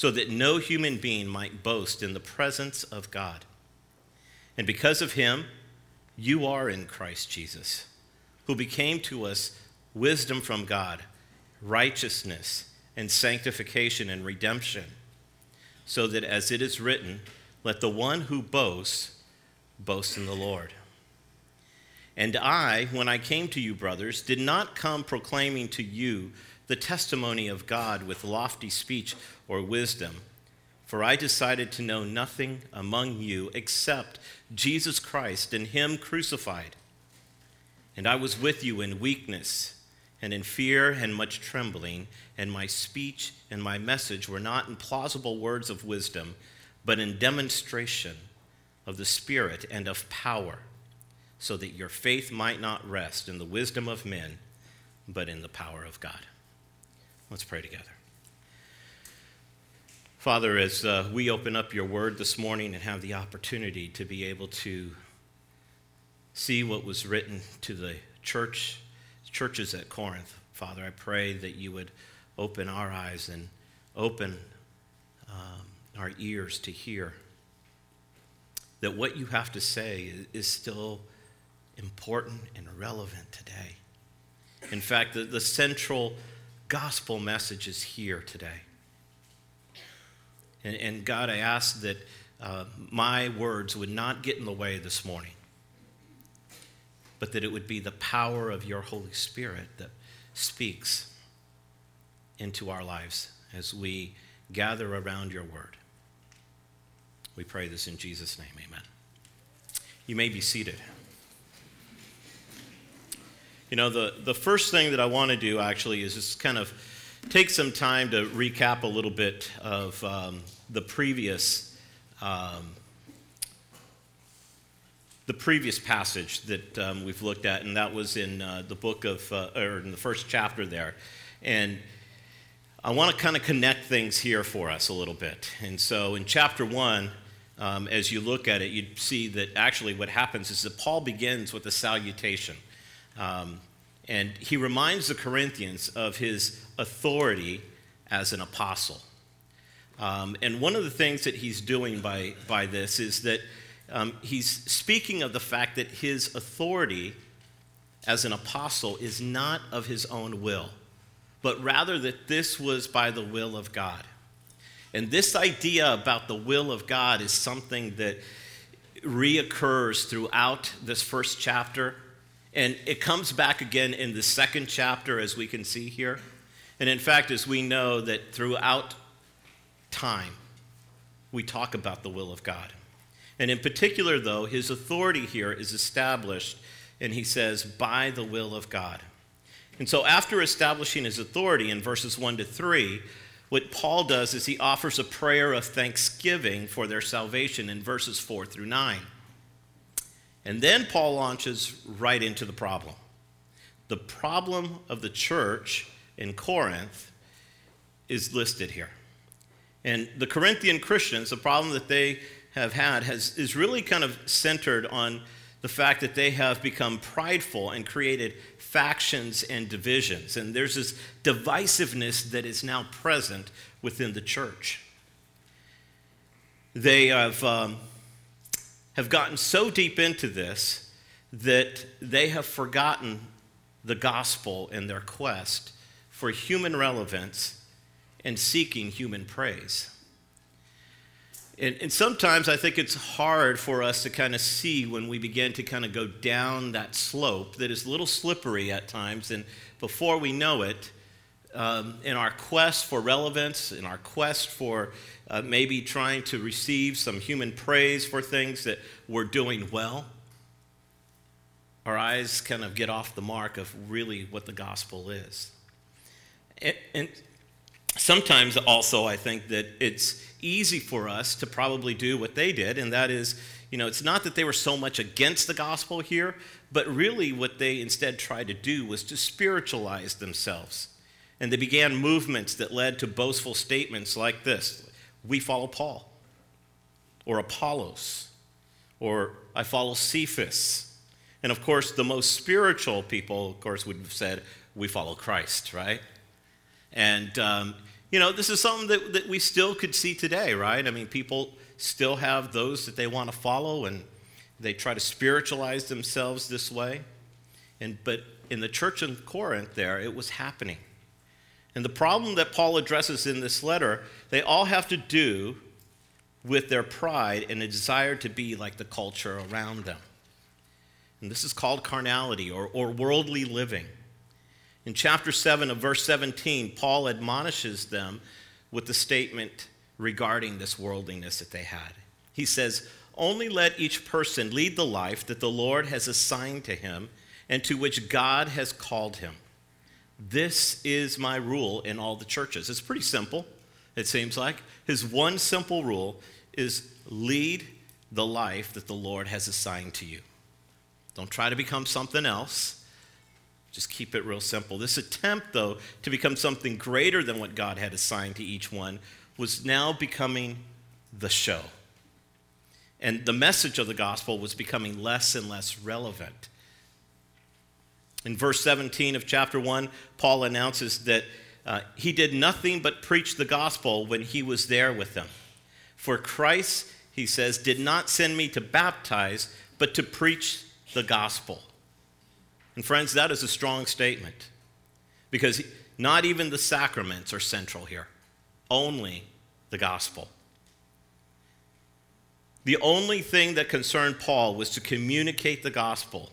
so that no human being might boast in the presence of God. And because of him, you are in Christ Jesus, who became to us wisdom from God, righteousness, and sanctification and redemption, so that as it is written, let the one who boasts boast in the Lord. And I, when I came to you, brothers, did not come proclaiming to you the testimony of God with lofty speech or wisdom. For I decided to know nothing among you except Jesus Christ and Him crucified. And I was with you in weakness and in fear and much trembling, and my speech and my message were not in plausible words of wisdom, but in demonstration of the Spirit and of power, so that your faith might not rest in the wisdom of men, but in the power of God. Let's pray together. Father, as uh, we open up your word this morning and have the opportunity to be able to see what was written to the church, churches at Corinth, Father, I pray that you would open our eyes and open um, our ears to hear that what you have to say is still important and relevant today. In fact, the, the central gospel message is here today. And, and God, I ask that uh, my words would not get in the way this morning, but that it would be the power of your Holy Spirit that speaks into our lives as we gather around your word. We pray this in Jesus' name. Amen. You may be seated. You know, the, the first thing that I want to do actually is just kind of take some time to recap a little bit of um, the previous um, the previous passage that um, we've looked at, and that was in uh, the book of, uh, or in the first chapter there. And I want to kind of connect things here for us a little bit. And so in chapter one, um, as you look at it, you see that actually what happens is that Paul begins with a salutation. Um, and he reminds the Corinthians of his authority as an apostle. Um, and one of the things that he's doing by, by this is that um, he's speaking of the fact that his authority as an apostle is not of his own will, but rather that this was by the will of God. And this idea about the will of God is something that reoccurs throughout this first chapter and it comes back again in the second chapter, as we can see here. And in fact, as we know that throughout time, we talk about the will of God. And in particular, though, his authority here is established, and he says, by the will of God. And so, after establishing his authority in verses 1 to 3, what Paul does is he offers a prayer of thanksgiving for their salvation in verses 4 through 9. And then Paul launches right into the problem. The problem of the church in Corinth is listed here. And the Corinthian Christians, the problem that they have had has, is really kind of centered on the fact that they have become prideful and created factions and divisions. And there's this divisiveness that is now present within the church. They have um, have gotten so deep into this that they have forgotten the gospel in their quest for human relevance and seeking human praise. And, and, sometimes I think it's hard for us to kind of see when we begin to kind of go down that slope that is a little slippery at times. And before we know it, um, in our quest for relevance, in our quest for uh, maybe trying to receive some human praise for things that we're doing well, our eyes kind of get off the mark of really what the gospel is. And, and sometimes also, I think that it's easy for us to probably do what they did, and that is, you know, it's not that they were so much against the gospel here, but really what they instead tried to do was to spiritualize themselves. And they began movements that led to boastful statements like this We follow Paul, or Apollos, or I follow Cephas. And of course, the most spiritual people, of course, would have said, We follow Christ, right? And, um, you know, this is something that, that we still could see today, right? I mean, people still have those that they want to follow, and they try to spiritualize themselves this way. And, but in the church in Corinth, there, it was happening. And the problem that Paul addresses in this letter, they all have to do with their pride and a desire to be like the culture around them. And this is called carnality or, or worldly living. In chapter 7 of verse 17, Paul admonishes them with the statement regarding this worldliness that they had. He says, Only let each person lead the life that the Lord has assigned to him and to which God has called him. This is my rule in all the churches. It's pretty simple, it seems like. His one simple rule is lead the life that the Lord has assigned to you. Don't try to become something else. Just keep it real simple. This attempt, though, to become something greater than what God had assigned to each one was now becoming the show. And the message of the gospel was becoming less and less relevant. In verse 17 of chapter 1, Paul announces that uh, he did nothing but preach the gospel when he was there with them. For Christ, he says, did not send me to baptize, but to preach the gospel. And friends, that is a strong statement because not even the sacraments are central here, only the gospel. The only thing that concerned Paul was to communicate the gospel.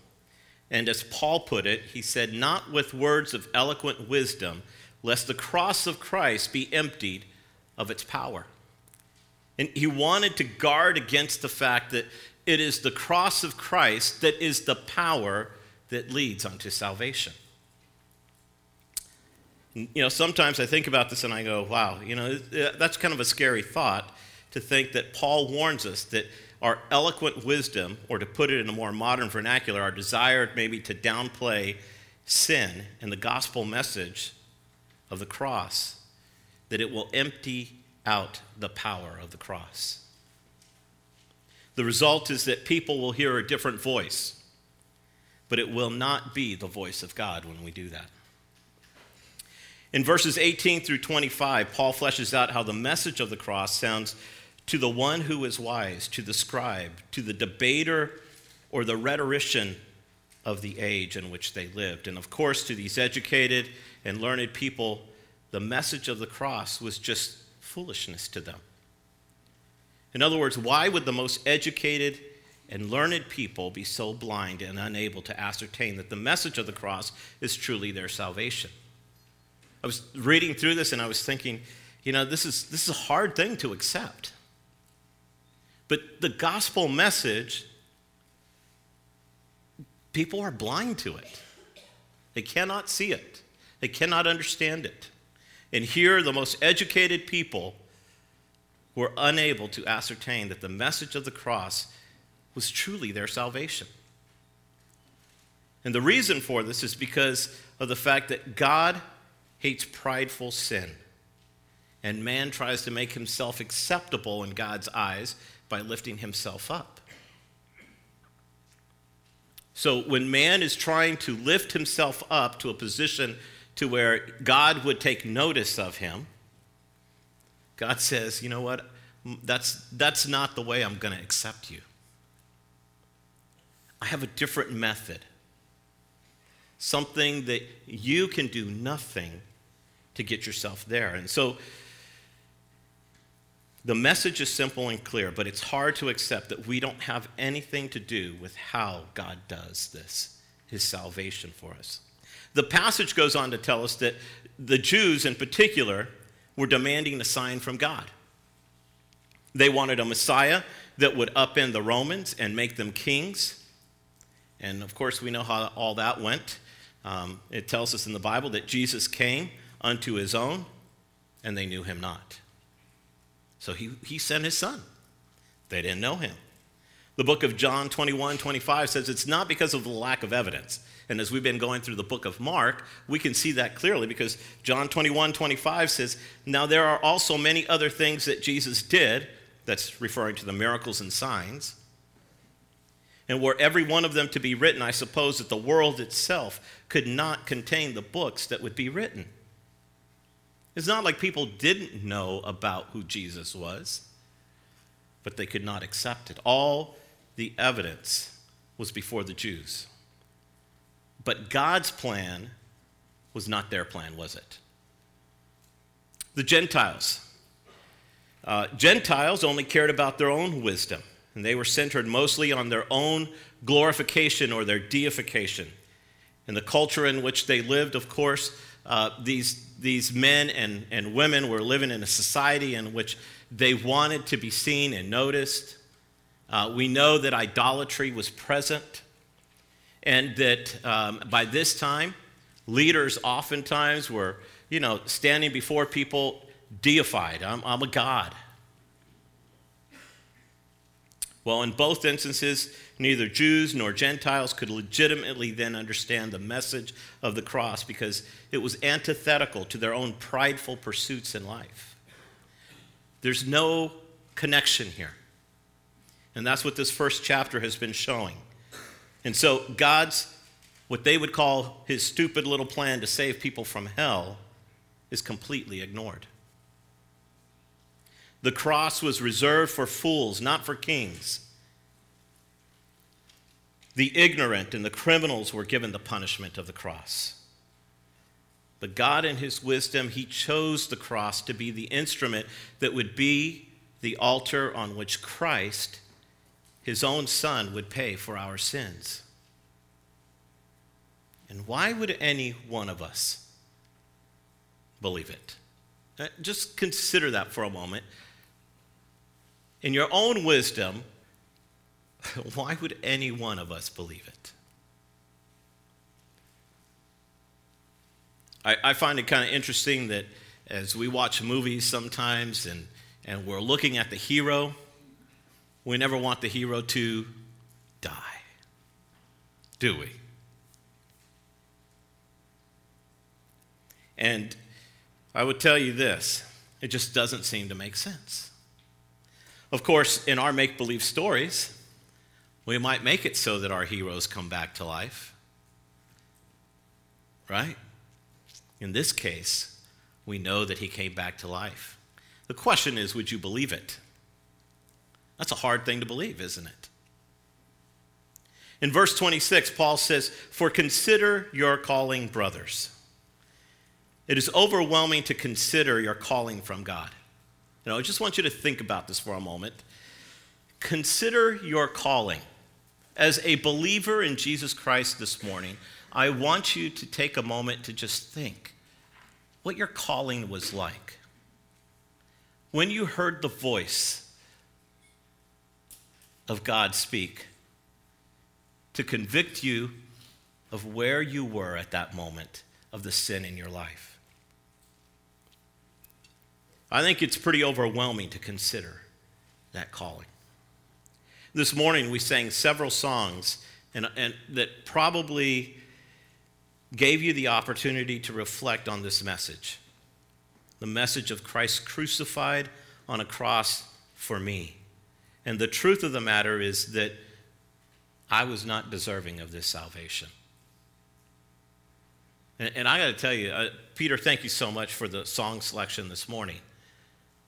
And as Paul put it, he said, Not with words of eloquent wisdom, lest the cross of Christ be emptied of its power. And he wanted to guard against the fact that it is the cross of Christ that is the power that leads unto salvation. You know, sometimes I think about this and I go, wow, you know, that's kind of a scary thought to think that Paul warns us that our eloquent wisdom, or to put it in a more modern vernacular, our desire maybe to downplay sin and the gospel message of the cross, that it will empty out the power of the cross. The result is that people will hear a different voice but it will not be the voice of God when we do that. In verses 18 through 25, Paul fleshes out how the message of the cross sounds to the one who is wise, to the scribe, to the debater, or the rhetorician of the age in which they lived. And of course, to these educated and learned people, the message of the cross was just foolishness to them. In other words, why would the most educated and learned people be so blind and unable to ascertain that the message of the cross is truly their salvation. I was reading through this and I was thinking, you know, this is, this is a hard thing to accept. But the gospel message, people are blind to it. They cannot see it, they cannot understand it. And here, the most educated people were unable to ascertain that the message of the cross was truly their salvation. And the reason for this is because of the fact that God hates prideful sin. And man tries to make himself acceptable in God's eyes by lifting himself up. So when man is trying to lift himself up to a position to where God would take notice of him, God says, you know what? That's, that's not the way I'm going to accept you. I have a different method. Something that you can do nothing to get yourself there. And so the message is simple and clear, but it's hard to accept that we don't have anything to do with how God does this, his salvation for us. The passage goes on to tell us that the Jews in particular were demanding a sign from God. They wanted a Messiah that would upend the Romans and make them kings. And of course, we know how all that went. Um, it tells us in the Bible that Jesus came unto his own, and they knew him not. So he, he sent his son. They didn't know him. The book of John 21 25 says it's not because of the lack of evidence. And as we've been going through the book of Mark, we can see that clearly because John 21 25 says, Now there are also many other things that Jesus did, that's referring to the miracles and signs. And were every one of them to be written, I suppose that the world itself could not contain the books that would be written. It's not like people didn't know about who Jesus was, but they could not accept it. All the evidence was before the Jews. But God's plan was not their plan, was it? The Gentiles. Uh, Gentiles only cared about their own wisdom, and they were centered mostly on their own glorification or their deification. In the culture in which they lived, of course, uh, these, these men and, and women were living in a society in which they wanted to be seen and noticed. Uh, we know that idolatry was present, and that um, by this time, leaders oftentimes were, you know, standing before people deified. I'm, I'm a god. Well, in both instances, neither Jews nor Gentiles could legitimately then understand the message of the cross because it was antithetical to their own prideful pursuits in life. There's no connection here. And that's what this first chapter has been showing. And so, God's, what they would call his stupid little plan to save people from hell, is completely ignored. The cross was reserved for fools, not for kings. The ignorant and the criminals were given the punishment of the cross. But God, in His wisdom, He chose the cross to be the instrument that would be the altar on which Christ his own son would pay for our sins. And why would any one of us believe it? Uh, just consider that for a moment. In your own wisdom, why would any one of us believe it? I, I find it kind of interesting that as we watch movies sometimes and, and we're looking at the hero, we never want the hero to die, do we? And I would tell you this it just doesn't seem to make sense. Of course, in our make believe stories, we might make it so that our heroes come back to life. Right? In this case, we know that he came back to life. The question is would you believe it? That's a hard thing to believe, isn't it? In verse 26, Paul says, For consider your calling, brothers. It is overwhelming to consider your calling from God. You know, I just want you to think about this for a moment. Consider your calling. As a believer in Jesus Christ this morning, I want you to take a moment to just think what your calling was like. When you heard the voice of God speak to convict you of where you were at that moment of the sin in your life. I think it's pretty overwhelming to consider that calling. This morning we sang several songs and, and that probably gave you the opportunity to reflect on this message the message of Christ crucified on a cross for me. And the truth of the matter is that I was not deserving of this salvation. And, and I got to tell you, uh, Peter, thank you so much for the song selection this morning.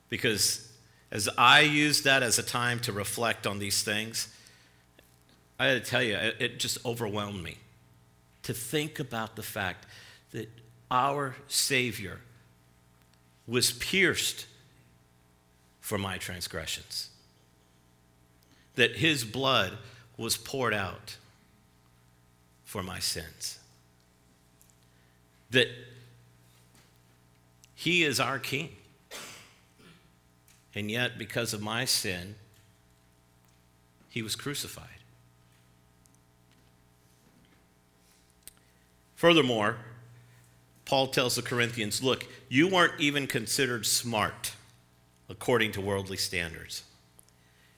Because as I used that as a time to reflect on these things, I got to tell you, it just overwhelmed me to think about the fact that our Savior was pierced for my transgressions that his blood was poured out for my sins. That he is our king. And yet, because of my sin, he was crucified. Furthermore, Paul tells the Corinthians, Look, you weren't even considered smart according to worldly standards.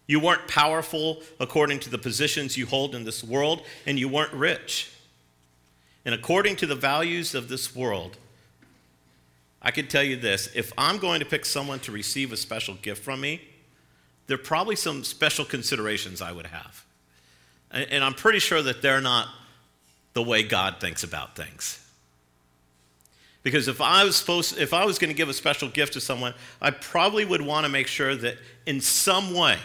You weren't powerful according to the positions you hold in this world, and you weren't rich. And according to the values of this world, I can tell you this if I'm going to pick someone to receive a special gift from me, there are probably some special considerations I would have. And I'm pretty sure that they're not the way God thinks about things. Because if I was supposed, if I was going to give a special gift to someone, I probably would want to make sure that in some way,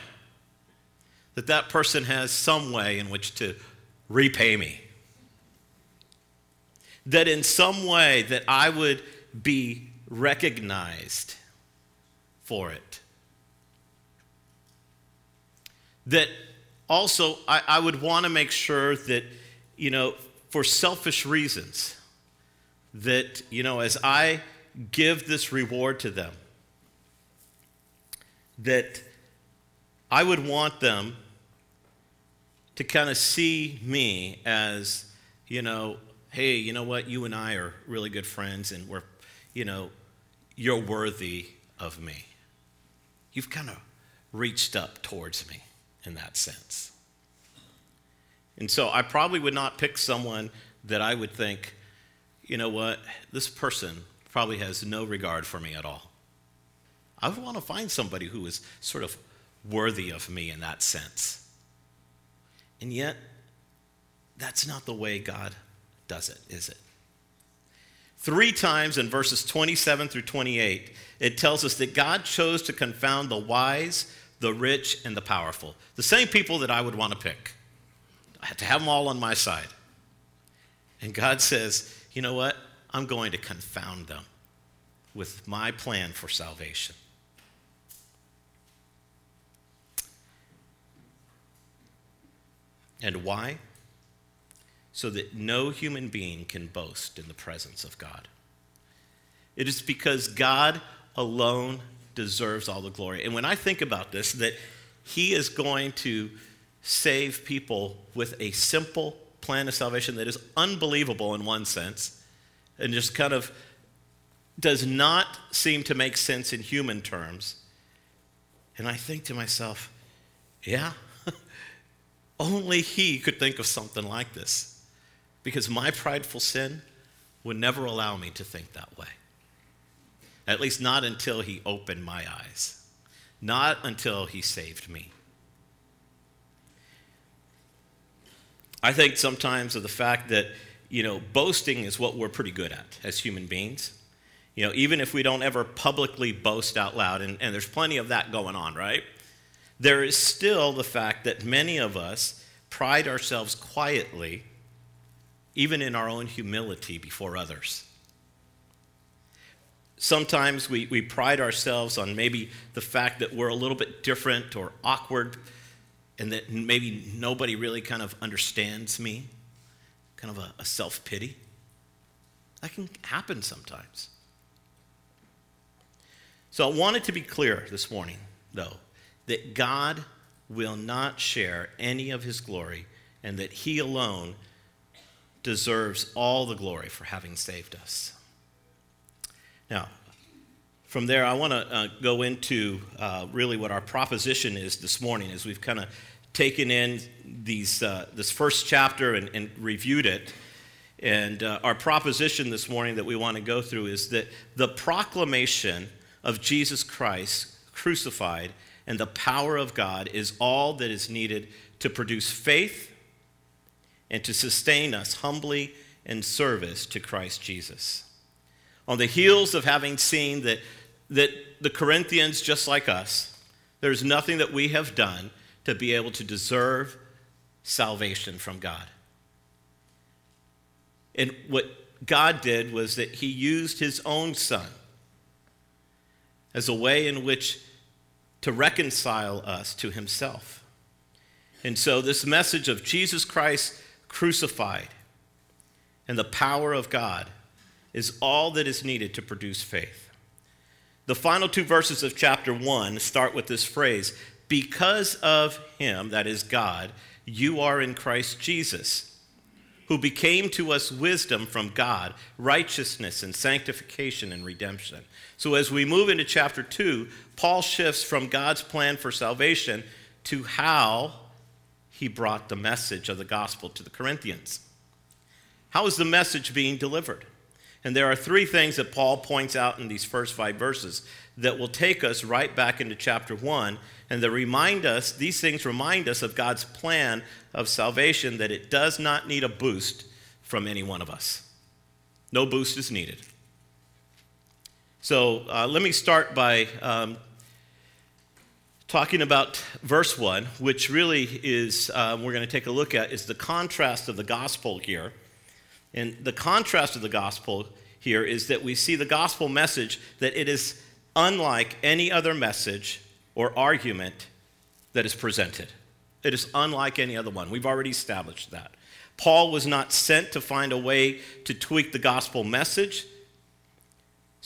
that that person has some way in which to repay me. That in some way that I would be recognized for it. That also I, I would want to make sure that, you know, for selfish reasons, that, you know, as I give this reward to them, that I would want them to kind of see me as, you know, hey, you know what? You and I are really good friends, and we're, you know, you're worthy of me. You've kind of reached up towards me in that sense. And so I probably would not pick someone that I would think, you know what, this person probably has no regard for me at all. I would want to find somebody who is sort of worthy of me in that sense. And yet, that's not the way God does it, is it? Three times in verses 27 through 28, it tells us that God chose to confound the wise, the rich, and the powerful. The same people that I would want to pick, I had to have them all on my side. And God says, you know what? I'm going to confound them with my plan for salvation. And why? So that no human being can boast in the presence of God. It is because God alone deserves all the glory. And when I think about this, that He is going to save people with a simple plan of salvation that is unbelievable in one sense and just kind of does not seem to make sense in human terms. And I think to myself, yeah, only he could think of something like this. Because my prideful sin would never allow me to think that way. At least not until he opened my eyes, not until he saved me. I think sometimes of the fact that, you know, boasting is what we're pretty good at as human beings. You know, even if we don't ever publicly boast out loud, and, and there's plenty of that going on, right? there is still the fact that many of us pride ourselves quietly, even in our own humility before others. Sometimes we, we pride ourselves on maybe the fact that we're a little bit different or awkward and that maybe nobody really kind of understands me, kind of a, a self pity. That can happen sometimes. So I wanted to be clear this morning, though, that God will not share any of his glory and that he alone deserves all the glory for having saved us. Now, from there, I want to uh, go into uh, really what our proposition is this morning as we've kind of taken in these, uh, this first chapter and, and reviewed it. And uh, our proposition this morning that we want to go through is that the proclamation of Jesus Christ crucified and the power of God is all that is needed to produce faith and to sustain us humbly in service to Christ Jesus. On the heels of having seen that, that the Corinthians, just like us, there's nothing that we have done to be able to deserve salvation from God. And what God did was that He used His own Son as a way in which to reconcile us to himself. And so, this message of Jesus Christ crucified and the power of God is all that is needed to produce faith. The final two verses of chapter 1 start with this phrase Because of him, that is God, you are in Christ Jesus, who became to us wisdom from God, righteousness and sanctification and redemption. So as we move into chapter 2, Paul shifts from God's plan for salvation to how he brought the message of the gospel to the Corinthians. How is the message being delivered? And there are three things that Paul points out in these first five verses that will take us right back into chapter 1 and that remind us, these things remind us of God's plan of salvation that it does not need a boost from any one of us. No boost is needed. So uh, let me start by um, talking about verse 1, which really is, uh, we're going to take a look at, is the contrast of the gospel here. And the contrast of the gospel here is that we see the gospel message that it is unlike any other message or argument that is presented. It is unlike any other one. We've already established that. Paul was not sent to find a way to tweak the gospel message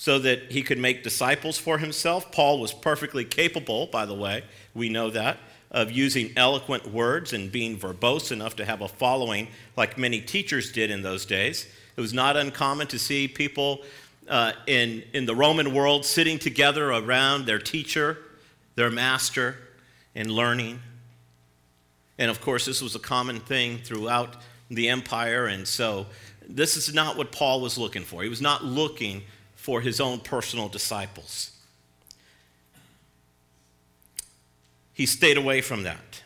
so that he could make disciples for himself. Paul was perfectly capable, by the way, we know that, of using eloquent words and being verbose enough to have a following like many teachers did in those days. It was not uncommon to see people uh, in, in the Roman world sitting together around their teacher, their master, and learning. And of course, this was a common thing throughout the empire. And so, this is not what Paul was looking for. He was not looking for his own personal disciples. He stayed away from that.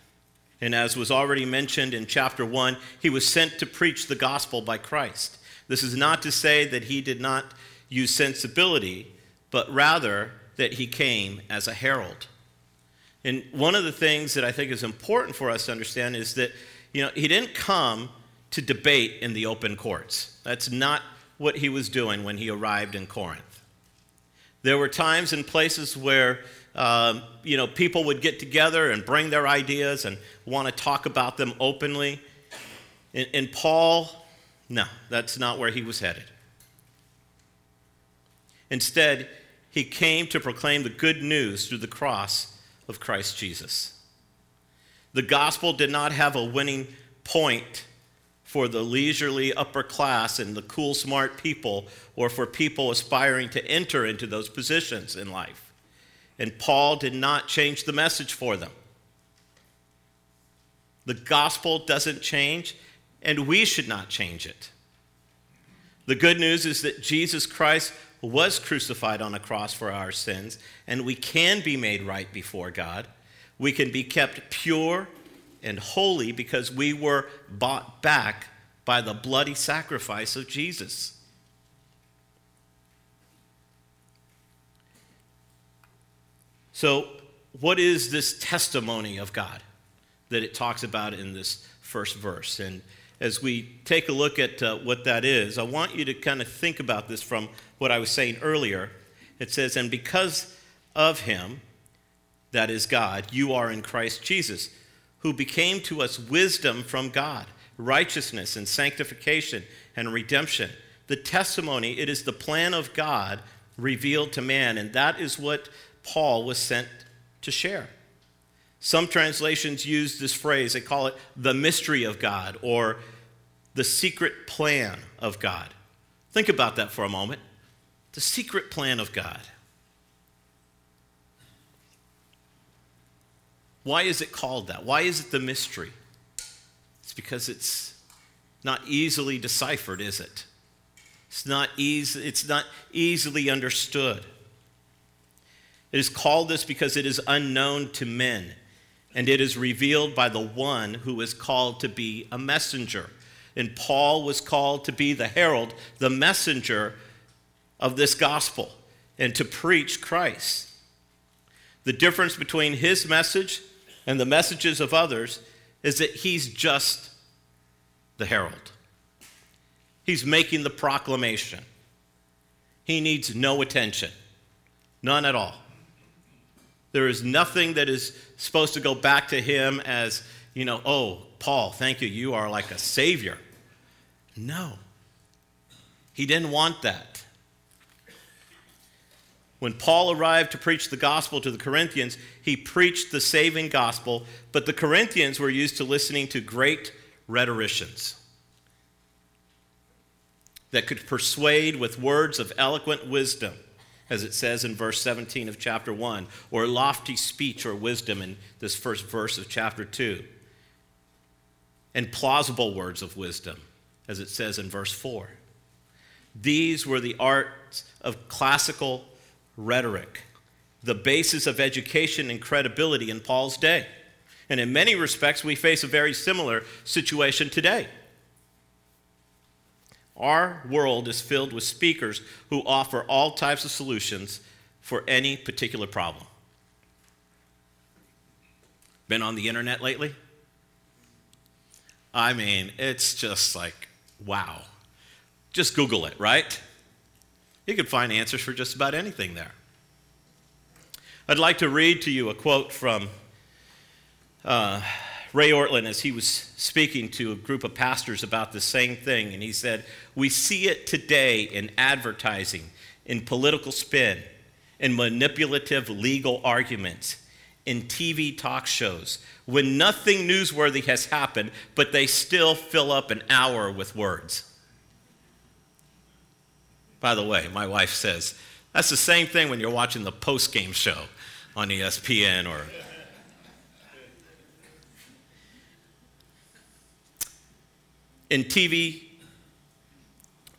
And as was already mentioned in chapter 1, he was sent to preach the gospel by Christ. This is not to say that he did not use sensibility, but rather that he came as a herald. And one of the things that I think is important for us to understand is that, you know, he didn't come to debate in the open courts. That's not what he was doing when he arrived in Corinth. There were times and places where, um, you know, people would get together and bring their ideas and want to talk about them openly. And, and Paul no, that's not where he was headed. Instead, he came to proclaim the good news through the cross of Christ Jesus. The gospel did not have a winning point for the leisurely upper class and the cool, smart people, or for people aspiring to enter into those positions in life. And Paul did not change the message for them. The gospel doesn't change, and we should not change it. The good news is that Jesus Christ was crucified on a cross for our sins, and we can be made right before God. We can be kept pure and holy because we were bought back by the bloody sacrifice of Jesus. So, what is this testimony of God that it talks about in this first verse? And as we take a look at uh, what that is, I want you to kind of think about this from what I was saying earlier. It says, And because of him, that is God, you are in Christ Jesus, who became to us wisdom from God, righteousness and sanctification and redemption. The testimony, it is the plan of God revealed to man, and that is what Paul was sent to share. Some translations use this phrase, they call it the mystery of God or the secret plan of God. Think about that for a moment. The secret plan of God. Why is it called that? Why is it the mystery? It's because it's not easily deciphered, is it? It's not, easy, it's not easily understood. It is called this because it is unknown to men and it is revealed by the one who is called to be a messenger. And Paul was called to be the herald, the messenger of this gospel, and to preach Christ. The difference between his message and the messages of others is that he's just the herald. He's making the proclamation. He needs no attention, none at all. There is nothing that is supposed to go back to him as, you know, oh, Paul, thank you. You are like a savior. No. He didn't want that. When Paul arrived to preach the gospel to the Corinthians, he preached the saving gospel, but the Corinthians were used to listening to great rhetoricians. that could persuade with words of eloquent wisdom, as it says in verse 17 of chapter 1, or lofty speech or wisdom in this first verse of chapter 2, and plausible words of wisdom, as it says in verse 4. These were the arts of classical rhetoric, the basis of education and credibility in Paul's day. And in many respects, we face a very similar situation today. Our world is filled with speakers who offer all types of solutions for any particular problem. Been on the internet lately? I mean, it's just like, wow. Just Google it, right? You can find answers for just about anything there. I'd like to read to you a quote from uh, Ray Ortlund as he was speaking to a group of pastors about the same thing. And he said, We see it today in advertising, in political spin, in manipulative legal arguments, in TV talk shows, when nothing newsworthy has happened, but they still fill up an hour with words. By the way, my wife says, that's the same thing when you're watching the post game show on ESPN or in TV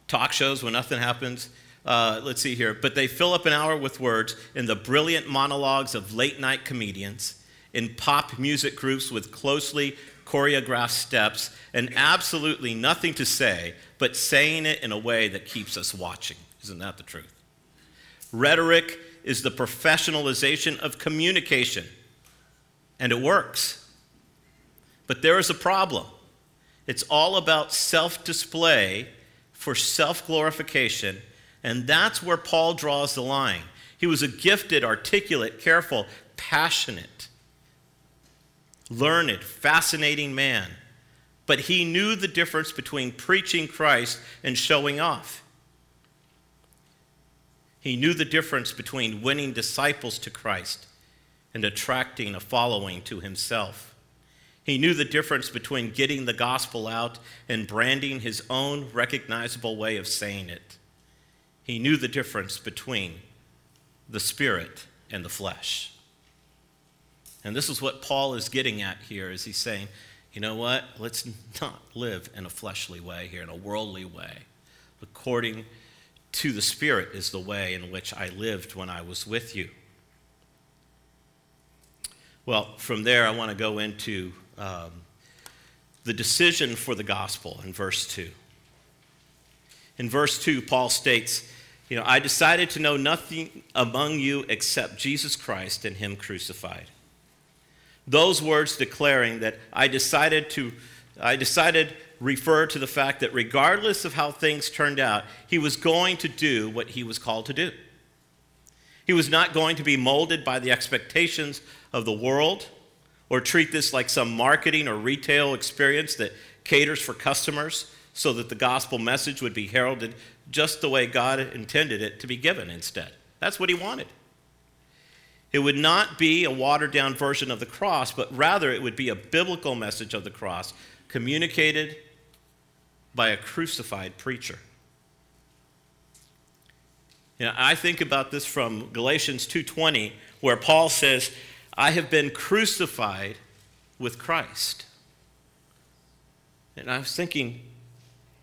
talk shows when nothing happens. Uh, let's see here. But they fill up an hour with words in the brilliant monologues of late night comedians, in pop music groups with closely choreographed steps, and absolutely nothing to say, but saying it in a way that keeps us watching. Isn't that the truth? Rhetoric is the professionalization of communication, and it works. But there is a problem. It's all about self display for self glorification, and that's where Paul draws the line. He was a gifted, articulate, careful, passionate, learned, fascinating man, but he knew the difference between preaching Christ and showing off. He knew the difference between winning disciples to Christ and attracting a following to himself. He knew the difference between getting the gospel out and branding his own recognizable way of saying it. He knew the difference between the spirit and the flesh. And this is what Paul is getting at here is he's saying, you know what? Let's not live in a fleshly way here, in a worldly way. According to the spirit is the way in which I lived when I was with you. Well, from there, I want to go into um, the decision for the gospel in verse 2. In verse 2, Paul states, You know, I decided to know nothing among you except Jesus Christ and Him crucified. Those words declaring that I decided to, I decided refer to the fact that regardless of how things turned out, he was going to do what he was called to do. He was not going to be molded by the expectations of the world or treat this like some marketing or retail experience that caters for customers so that the gospel message would be heralded just the way God intended it to be given instead. That's what he wanted. It would not be a watered down version of the cross, but rather it would be a biblical message of the cross communicated by a crucified preacher. You know, I think about this from Galatians 2:20 where Paul says, I have been crucified with Christ. And I was thinking,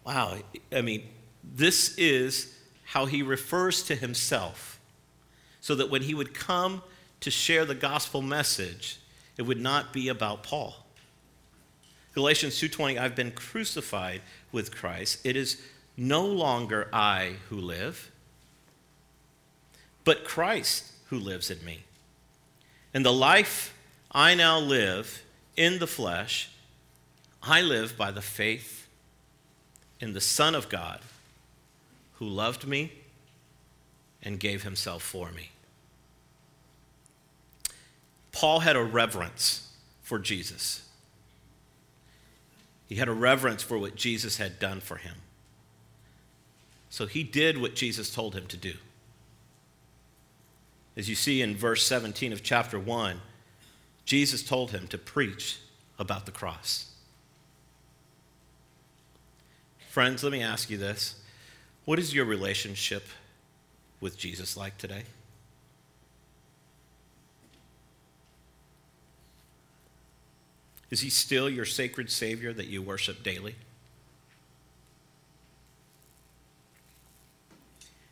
wow, I mean, this is how he refers to himself. So that when he would come to share the gospel message, it would not be about Paul. Galatians 2:20 I've been crucified with Christ. It is no longer I who live, but Christ who lives in me. And the life I now live in the flesh, I live by the faith in the Son of God who loved me and gave himself for me. Paul had a reverence for Jesus. He had a reverence for what Jesus had done for him. So he did what Jesus told him to do. As you see in verse 17 of chapter 1, Jesus told him to preach about the cross. Friends, let me ask you this. What is your relationship with Jesus like today? Is he still your sacred Savior that you worship daily?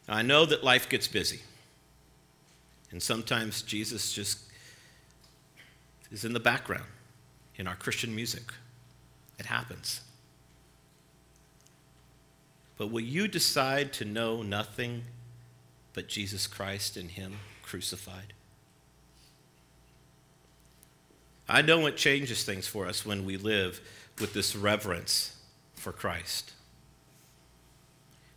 I know that life gets busy. And sometimes Jesus just is in the background in our Christian music. It happens. But will you decide to know nothing but Jesus Christ and Him crucified? I know it changes things for us when we live with this reverence for Christ.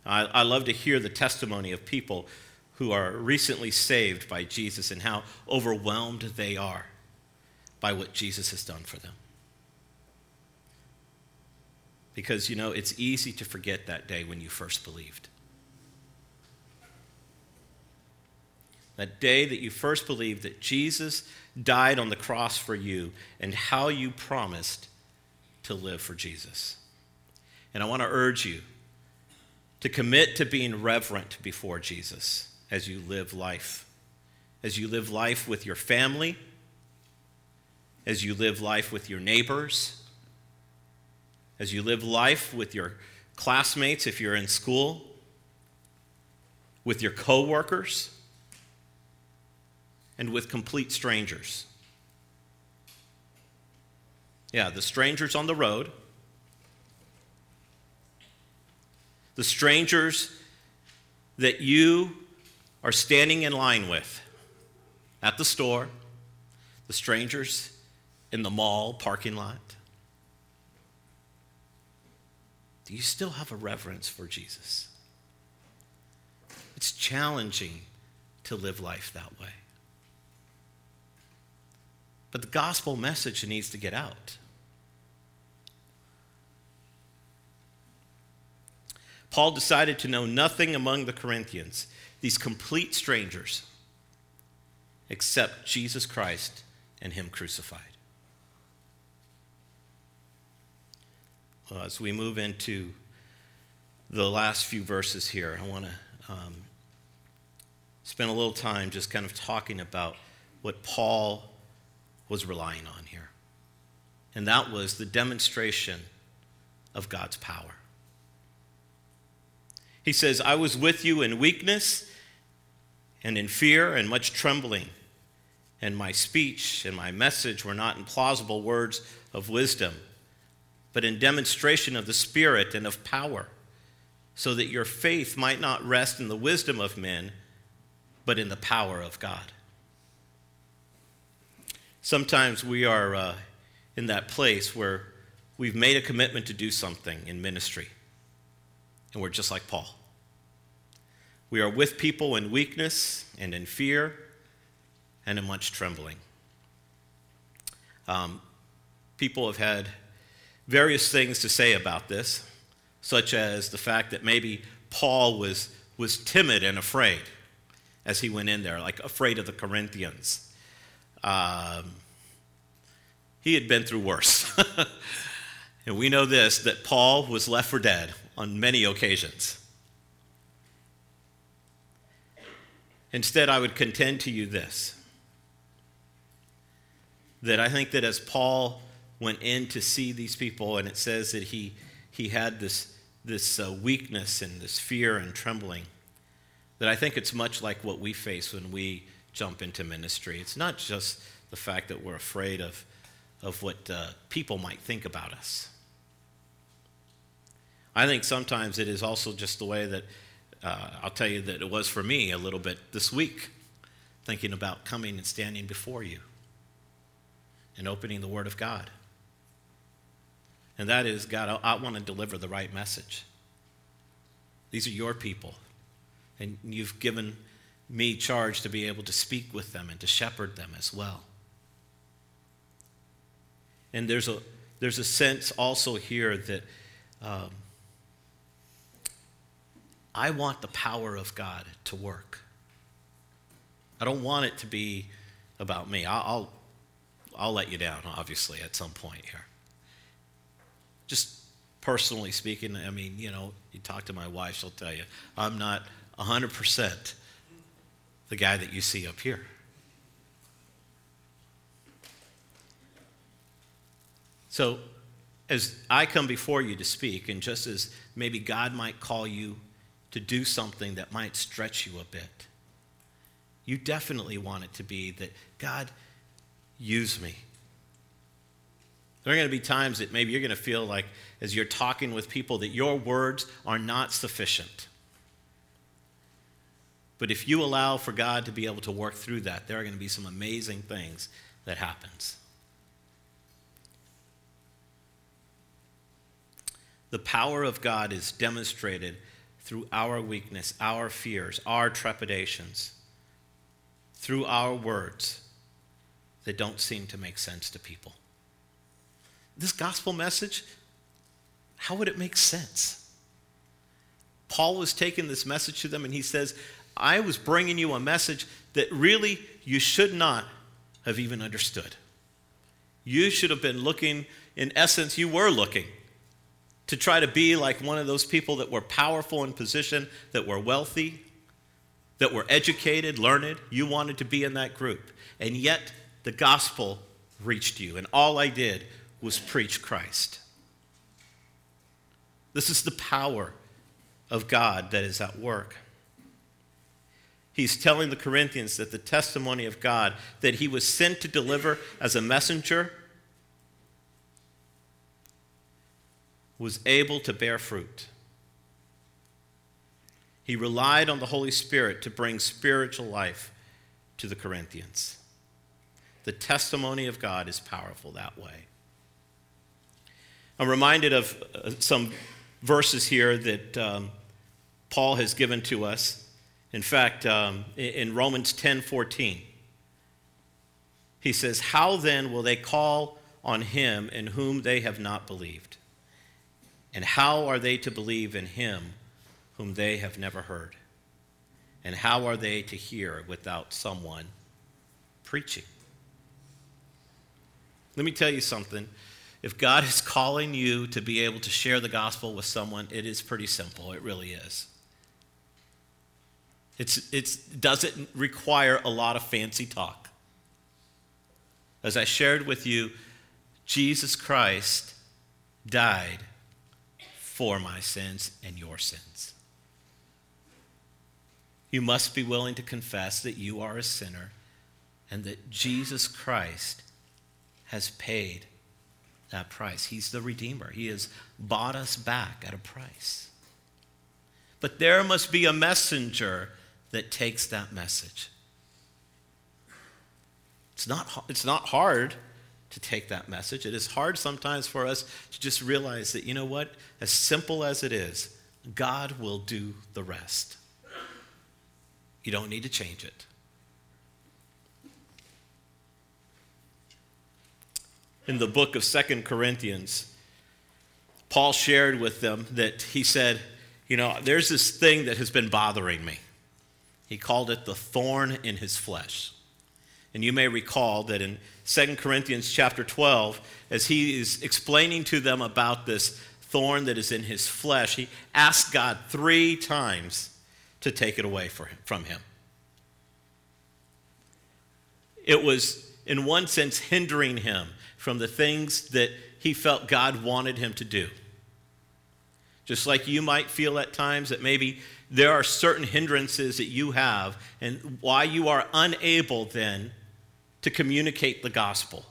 I, I love to hear the testimony of people who are recently saved by Jesus and how overwhelmed they are by what Jesus has done for them. Because, you know, it's easy to forget that day when you first believed. That day that you first believed that Jesus died on the cross for you and how you promised to live for Jesus. And I want to urge you to commit to being reverent before Jesus as you live life. As you live life with your family, as you live life with your neighbors, as you live life with your classmates if you're in school, with your coworkers, and with complete strangers. Yeah, the strangers on the road the strangers that you are standing in line with at the store, the strangers in the mall parking lot? Do you still have a reverence for Jesus? It's challenging to live life that way. But the gospel message needs to get out. Paul decided to know nothing among the Corinthians, these complete strangers, except Jesus Christ and Him crucified. Well, as we move into the last few verses here, I want to um, spend a little time just kind of talking about what Paul was relying on here. And that was the demonstration of God's power. He says, I was with you in weakness and in fear and much trembling. And my speech and my message were not in plausible words of wisdom, but in demonstration of the Spirit and of power, so that your faith might not rest in the wisdom of men, but in the power of God. Sometimes we are uh, in that place where we've made a commitment to do something in ministry and we're just like Paul. We are with people in weakness and in fear and in much trembling. Um, people have had various things to say about this, such as the fact that maybe Paul was, was timid and afraid as he went in there, like afraid of the Corinthians. Um, he had been through worse. and we know this that Paul was left for dead on many occasions. Instead, I would contend to you this that I think that as Paul went in to see these people, and it says that he, he had this, this uh, weakness and this fear and trembling, that I think it's much like what we face when we jump into ministry. It's not just the fact that we're afraid of, of what uh, people might think about us. I think sometimes it is also just the way that uh, I'll tell you that it was for me a little bit this week, thinking about coming and standing before you and opening the Word of God. And that is, God, I, I want to deliver the right message. These are your people, and you've given me charged to be able to speak with them and to shepherd them as well. And there's a, there's a sense also here that um, I want the power of God to work. I don't want it to be about me. I'll, I'll, I'll let you down, obviously, at some point here. Just personally speaking, I mean, you know, you talk to my wife, she'll tell you, I'm not 100% the guy that you see up here. So, as I come before you to speak, and just as maybe God might call you to do something that might stretch you a bit, you definitely want it to be that God, use me. There are going to be times that maybe you're going to feel like, as you're talking with people, that your words are not sufficient. But if you allow for God to be able to work through that, there are going to be some amazing things that happens. The power of God is demonstrated through our weakness, our fears, our trepidations, through our words that don't seem to make sense to people. This gospel message, how would it make sense? Paul was taking this message to them and he says, I was bringing you a message that really you should not have even understood. You should have been looking, in essence, you were looking to try to be like one of those people that were powerful in position, that were wealthy, that were educated, learned. You wanted to be in that group. And yet, the gospel reached you. And all I did was preach Christ. This is the power of God that is at work. He's telling the Corinthians that the testimony of God that he was sent to deliver as a messenger was able to bear fruit. He relied on the Holy Spirit to bring spiritual life to the Corinthians. The testimony of God is powerful that way. I'm reminded of uh, some verses here that um, Paul has given to us. In fact, um, in Romans 10 14, he says, How then will they call on him in whom they have not believed? And how are they to believe in him whom they have never heard? And how are they to hear without someone preaching? Let me tell you something. If God is calling you to be able to share the gospel with someone, it is pretty simple. It really is. It's, it doesn't require a lot of fancy talk. As I shared with you, Jesus Christ died for my sins and your sins. You must be willing to confess that you are a sinner and that Jesus Christ has paid that price. He's the Redeemer, He has bought us back at a price. But there must be a messenger that takes that message. It's not, it's not hard to take that message. It is hard sometimes for us to just realize that, you know what, as simple as it is, God will do the rest. You don't need to change it. In the book of Second Corinthians, Paul shared with them that he said, You know, there's this thing that has been bothering me. He called it the thorn in his flesh. And you may recall that in 2 Corinthians chapter 12, as he is explaining to them about this thorn that is in his flesh, he asked God three times to take it away from him. It was, in one sense, hindering him from the things that he felt God wanted him to do. Just like you might feel at times that maybe there are certain hindrances that you have, and why you are unable then to communicate the gospel.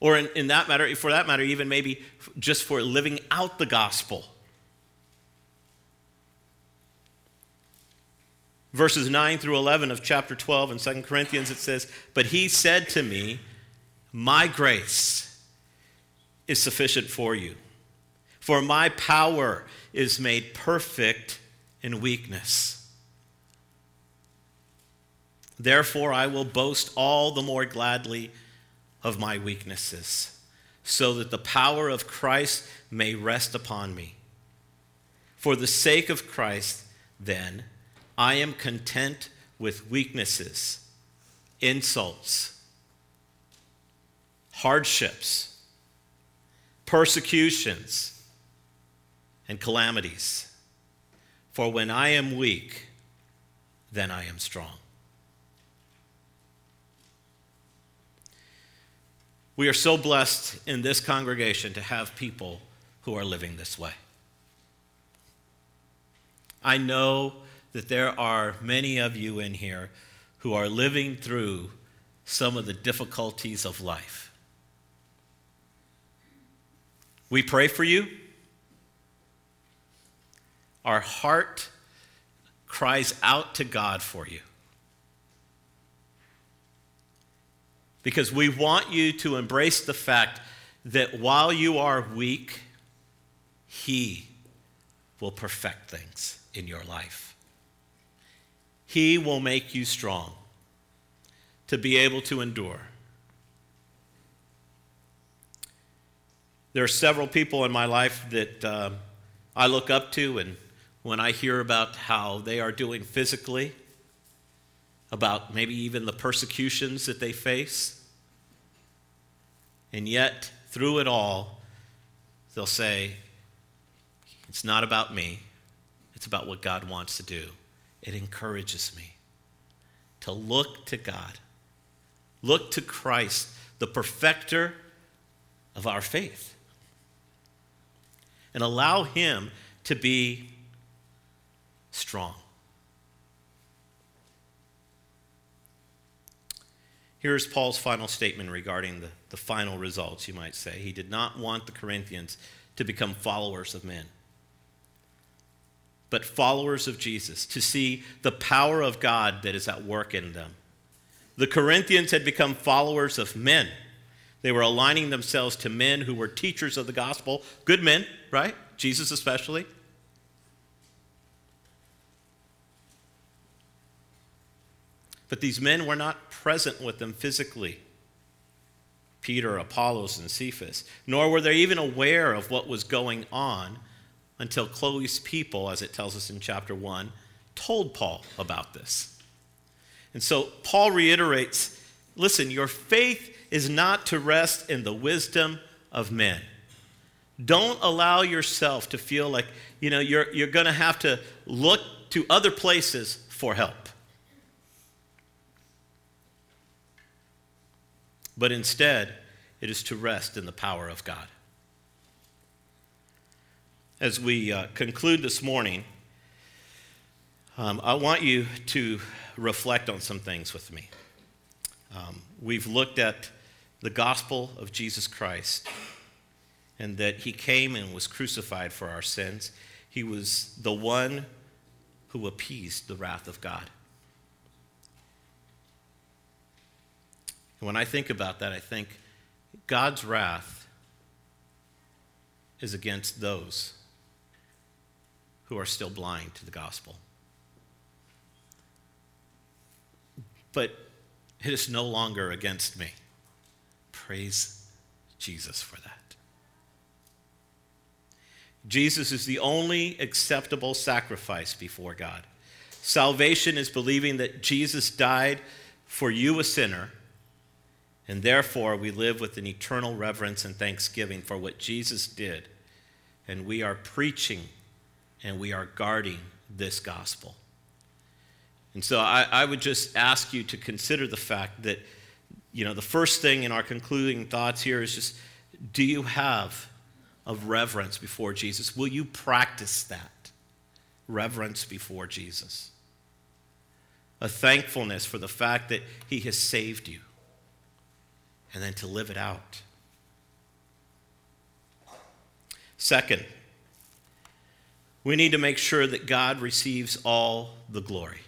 Or in, in that matter, for that matter, even maybe just for living out the gospel. Verses 9 through 11 of chapter 12 in 2 Corinthians, it says, But he said to me, My grace is sufficient for you, for my power is made perfect in weakness. Therefore, I will boast all the more gladly of my weaknesses, so that the power of Christ may rest upon me. For the sake of Christ, then, I am content with weaknesses, insults, hardships, persecutions, and calamities. For when I am weak, then I am strong. We are so blessed in this congregation to have people who are living this way. I know that there are many of you in here who are living through some of the difficulties of life. We pray for you. Our heart cries out to God for you. Because we want you to embrace the fact that while you are weak, He will perfect things in your life. He will make you strong to be able to endure. There are several people in my life that uh, I look up to, and when I hear about how they are doing physically, about maybe even the persecutions that they face, and yet through it all, they'll say, It's not about me, it's about what God wants to do. It encourages me to look to God. Look to Christ, the perfecter of our faith, and allow Him to be strong. Here's Paul's final statement regarding the, the final results, you might say. He did not want the Corinthians to become followers of men, but followers of Jesus, to see the power of God that is at work in them. The Corinthians had become followers of men. They were aligning themselves to men who were teachers of the gospel, good men, right? Jesus especially. But these men were not present with them physically. Peter, Apollos, and Cephas, nor were they even aware of what was going on until Chloe's people, as it tells us in chapter 1, told Paul about this. And so Paul reiterates listen, your faith is not to rest in the wisdom of men. Don't allow yourself to feel like, you know, you're, you're going to have to look to other places for help. But instead, it is to rest in the power of God. As we uh, conclude this morning, um, I want you to reflect on some things with me. Um, we've looked at the gospel of Jesus Christ and that he came and was crucified for our sins. He was the one who appeased the wrath of God. When I think about that, I think God's wrath is against those who are still blind to the gospel. but it is no longer against me. Praise Jesus for that. Jesus is the only acceptable sacrifice before God. Salvation is believing that Jesus died for you, a sinner, and therefore we live with an eternal reverence and thanksgiving for what Jesus did. And we are preaching and we are guarding this gospel. And so I, I would just ask you to consider the fact that, you know, the first thing in our concluding thoughts here is just do you have of reverence before Jesus? Will you practice that? Reverence before Jesus. A thankfulness for the fact that He has saved you, and then to live it out. Second, we need to make sure that God receives all the glory.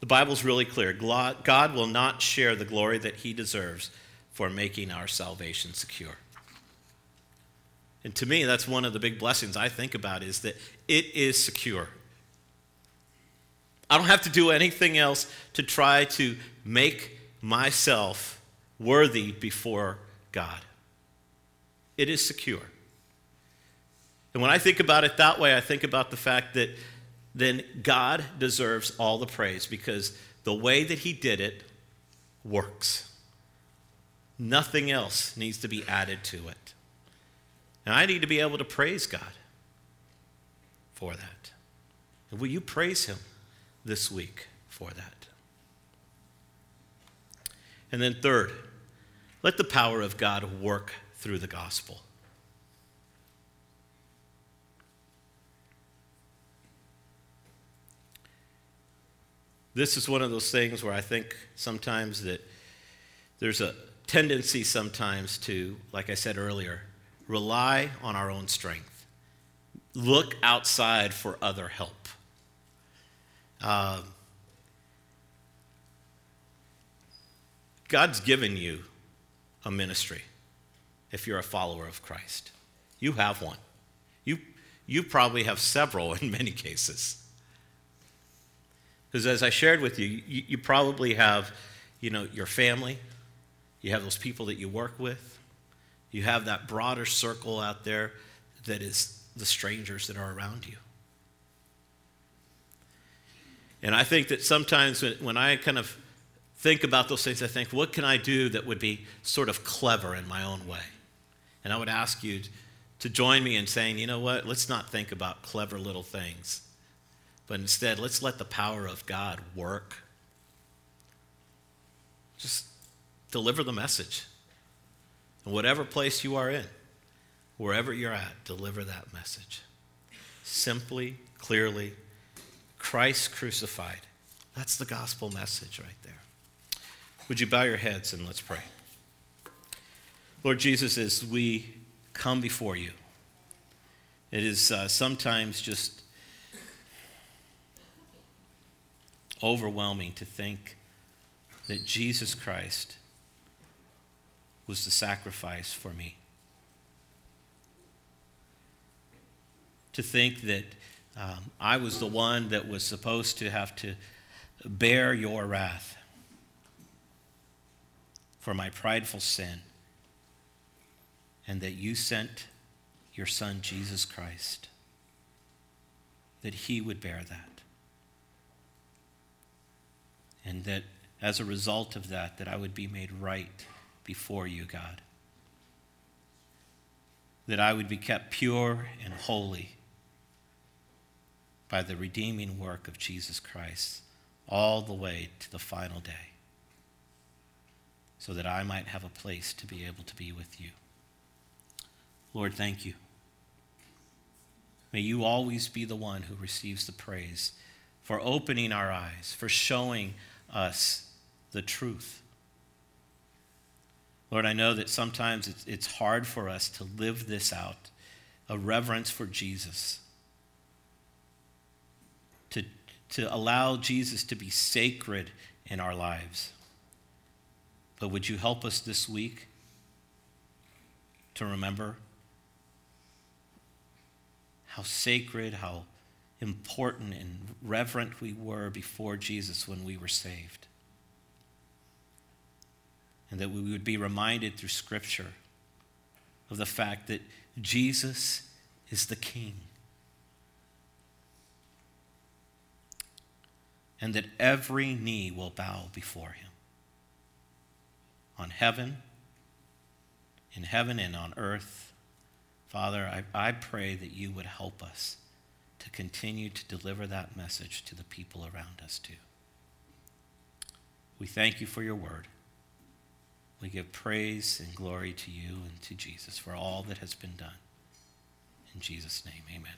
The Bible's really clear. God will not share the glory that he deserves for making our salvation secure. And to me, that's one of the big blessings I think about is that it is secure. I don't have to do anything else to try to make myself worthy before God. It is secure. And when I think about it that way, I think about the fact that then God deserves all the praise because the way that He did it works. Nothing else needs to be added to it. And I need to be able to praise God for that. And will you praise Him this week for that? And then, third, let the power of God work through the gospel. This is one of those things where I think sometimes that there's a tendency sometimes to, like I said earlier, rely on our own strength, look outside for other help. Uh, God's given you a ministry if you're a follower of Christ. You have one. You, you probably have several in many cases. Because as I shared with you, you, you probably have, you know, your family, you have those people that you work with, you have that broader circle out there that is the strangers that are around you. And I think that sometimes when I kind of think about those things, I think, what can I do that would be sort of clever in my own way? And I would ask you to join me in saying, you know what, let's not think about clever little things, but instead, let's let the power of God work. Just deliver the message. In whatever place you are in, wherever you're at, deliver that message. Simply, clearly, Christ crucified. That's the gospel message right there. Would you bow your heads and let's pray? Lord Jesus, as we come before you, it is uh, sometimes just overwhelming to think that Jesus Christ was the sacrifice for me. To think that um, I was the one that was supposed to have to bear your wrath for my prideful sin, and that you sent your Son, Jesus Christ, that he would bear that. And that as a result of that, that I would be made right before you, God. That I would be kept pure and holy by the redeeming work of Jesus Christ all the way to the final day, so that I might have a place to be able to be with you. Lord, thank you. May you always be the one who receives the praise for opening our eyes, for showing us the truth Lord, I know that sometimes it's, hard for us to live this out a reverence for Jesus, to, to allow Jesus to be sacred in our lives. But would you help us this week to remember how sacred, how important and reverent we were before Jesus when we were saved? and that we would be reminded through Scripture of the fact that Jesus is the King. And that every knee will bow before him. On heaven, in heaven and on earth. Father, I, I pray that you would help us to continue to deliver that message to the people around us, too. We thank you for your word. We give praise and glory to you and to Jesus for all that has been done. In Jesus' name, amen.